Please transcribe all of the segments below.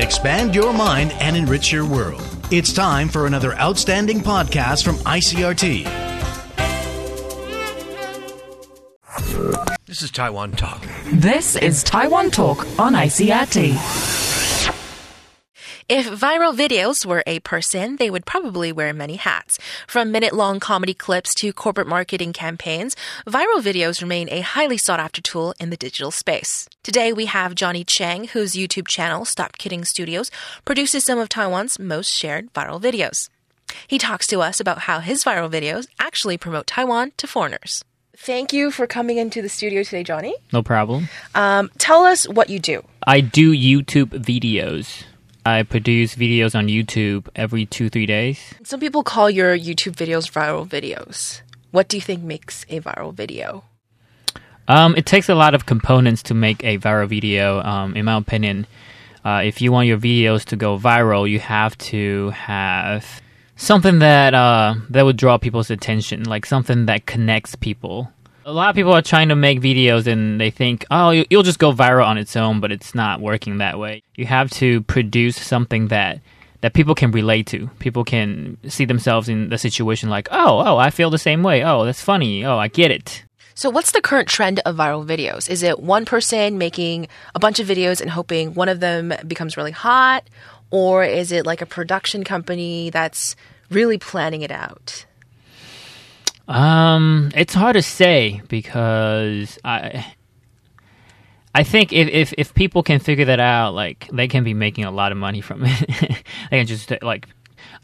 expand your mind, and enrich your world. It's time for another outstanding podcast from ICRT. This is Taiwan Talk. This is Taiwan Talk on ICRT. If viral videos were a person, they would probably wear many hats. From minute long comedy clips to corporate marketing campaigns, viral videos remain a highly sought after tool in the digital space. Today we have Johnny Chang, whose YouTube channel, Stop Kidding Studios, produces some of Taiwan's most shared viral videos. He talks to us about how his viral videos actually promote Taiwan to foreigners. Thank you for coming into the studio today, Johnny. No problem. Um, tell us what you do. I do YouTube videos. I produce videos on YouTube every two, three days. Some people call your YouTube videos viral videos. What do you think makes a viral video? Um, it takes a lot of components to make a viral video, um, in my opinion. Uh, if you want your videos to go viral, you have to have something that uh, that would draw people's attention, like something that connects people. A lot of people are trying to make videos and they think, oh, you- you'll just go viral on its own, but it's not working that way. You have to produce something that that people can relate to. People can see themselves in the situation like, oh, oh, I feel the same way. Oh, that's funny. Oh, I get it. So, what's the current trend of viral videos? Is it one person making a bunch of videos and hoping one of them becomes really hot? Or is it like a production company that's really planning it out? Um, it's hard to say because I I think if, if if people can figure that out, like they can be making a lot of money from it. they can just like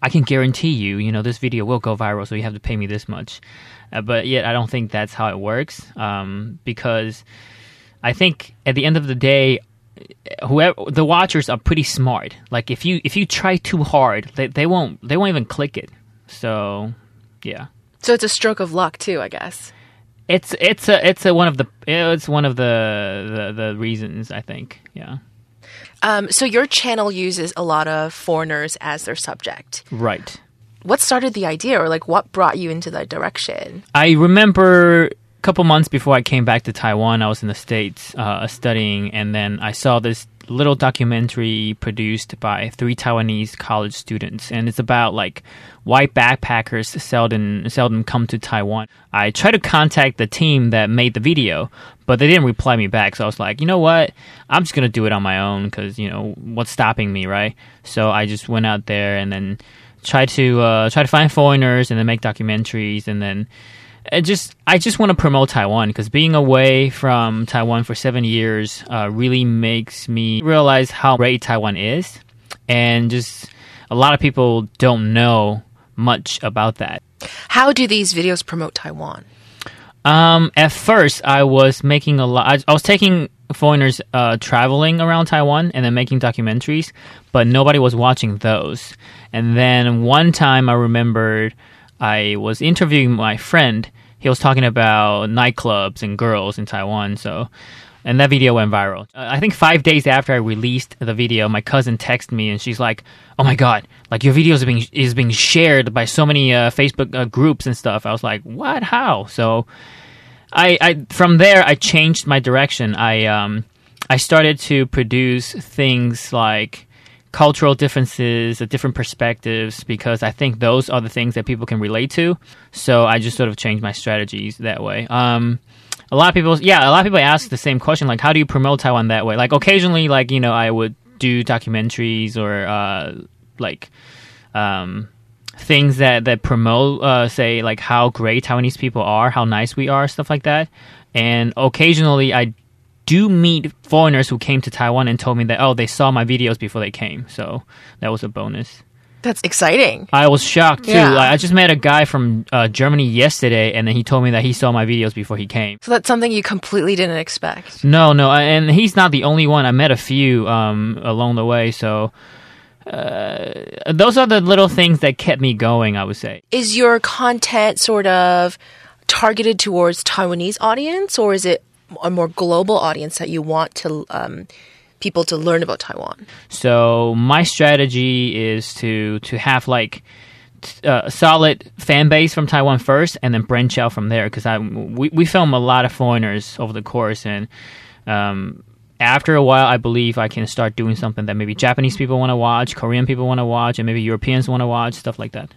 I can guarantee you, you know, this video will go viral, so you have to pay me this much. Uh, but yet, I don't think that's how it works um, because I think at the end of the day, whoever the watchers are pretty smart. Like if you if you try too hard, they, they won't they won't even click it. So yeah. So, it's a stroke of luck, too, I guess. It's it's a it's a one of the it's one of the the, the reasons I think yeah Um, so, your channel uses a lot of foreigners as their subject. right. What started the idea, or like what brought you into that direction? I remember a couple months before I came back to Taiwan, I was in the states uh, studying, and then I saw this little documentary produced by three Taiwanese college students, and it's about like why backpackers seldom seldom come to Taiwan. I tried to contact the team that made the video, but they didn't reply me back. So I was like, you know what? I'm just gonna do it on my own because you know what's stopping me, right? So I just went out there and then tried to uh, try to find foreigners and then make documentaries and then it just I just want to promote Taiwan because being away from Taiwan for seven years uh, really makes me realize how great Taiwan is, and just a lot of people don't know much about that. How do these videos promote Taiwan? Um, at first, I was making a lot. I, I was taking foreigners uh, traveling around Taiwan and then making documentaries, but nobody was watching those. And then one time, I remembered I was interviewing my friend. He was talking about nightclubs and girls in Taiwan. So, and that video went viral. Uh, I think five days after I released the video, my cousin texted me and she's like, "Oh my god, like your video is being is being shared by so many uh, Facebook uh, groups and stuff." I was like, "What? How?" So, I, I from there I changed my direction. I um I started to produce things like cultural differences, uh, different perspectives, because I think those are the things that people can relate to. So I just sort of changed my strategies that way. Um, a lot of people, yeah, a lot of people ask the same question, like, how do you promote Taiwan that way? Like, occasionally, like, you know, I would do documentaries or, uh, like, um, things that, that promote, uh, say, like, how great Taiwanese people are, how nice we are, stuff like that. And occasionally, I do meet foreigners who came to Taiwan and told me that, oh, they saw my videos before they came. So that was a bonus. That's exciting. I was shocked too. Yeah. Like, I just met a guy from uh, Germany yesterday, and then he told me that he saw my videos before he came. So that's something you completely didn't expect. No, no, and he's not the only one. I met a few um, along the way, so uh, those are the little things that kept me going. I would say. Is your content sort of targeted towards Taiwanese audience, or is it a more global audience that you want to um, people to learn about Taiwan? So my strategy is to to have like uh, a solid fan base from Taiwan first, and then branch out from there. Because I we we film a lot of foreigners over the course, and um, after a while, I believe I can start doing something that maybe Japanese people want to watch, Korean people want to watch, and maybe Europeans want to watch, stuff like that.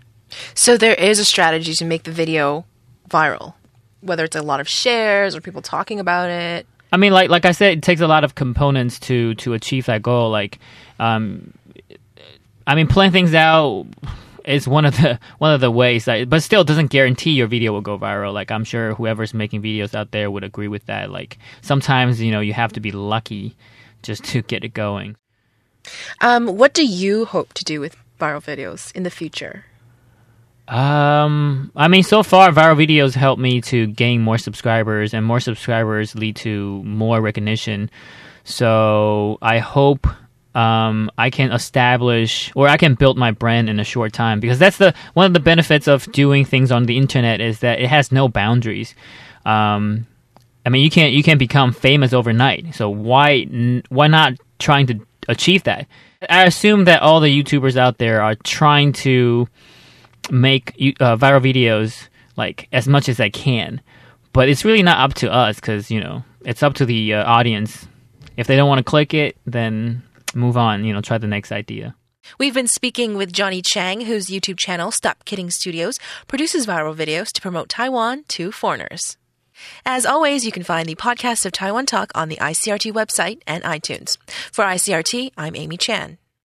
So there is a strategy to make the video viral, whether it's a lot of shares or people talking about it. I mean, like like I said, it takes a lot of components to to achieve that goal. Like, um, I mean, playing things out is one of the one of the ways that, but still doesn't guarantee your video will go viral. Like, I'm sure whoever's making videos out there would agree with that. Like, sometimes you know you have to be lucky just to get it going. Um, what do you hope to do with viral videos in the future? Um, I mean, so far, viral videos help me to gain more subscribers, and more subscribers lead to more recognition. So I hope um, I can establish or I can build my brand in a short time because that's the one of the benefits of doing things on the internet is that it has no boundaries. Um, I mean, you can't you can't become famous overnight. So why why not trying to achieve that? I assume that all the YouTubers out there are trying to make uh, viral videos like as much as I can, but it's really not up to us because you know it's up to the uh, audience. If they don't want to click it, then move on. You know, try the next idea. We've been speaking with Johnny Chang, whose YouTube channel, Stop Kidding Studios, produces viral videos to promote Taiwan to foreigners. As always, you can find the podcast of Taiwan Talk on the ICRT website and iTunes. For ICRT, I'm Amy Chan.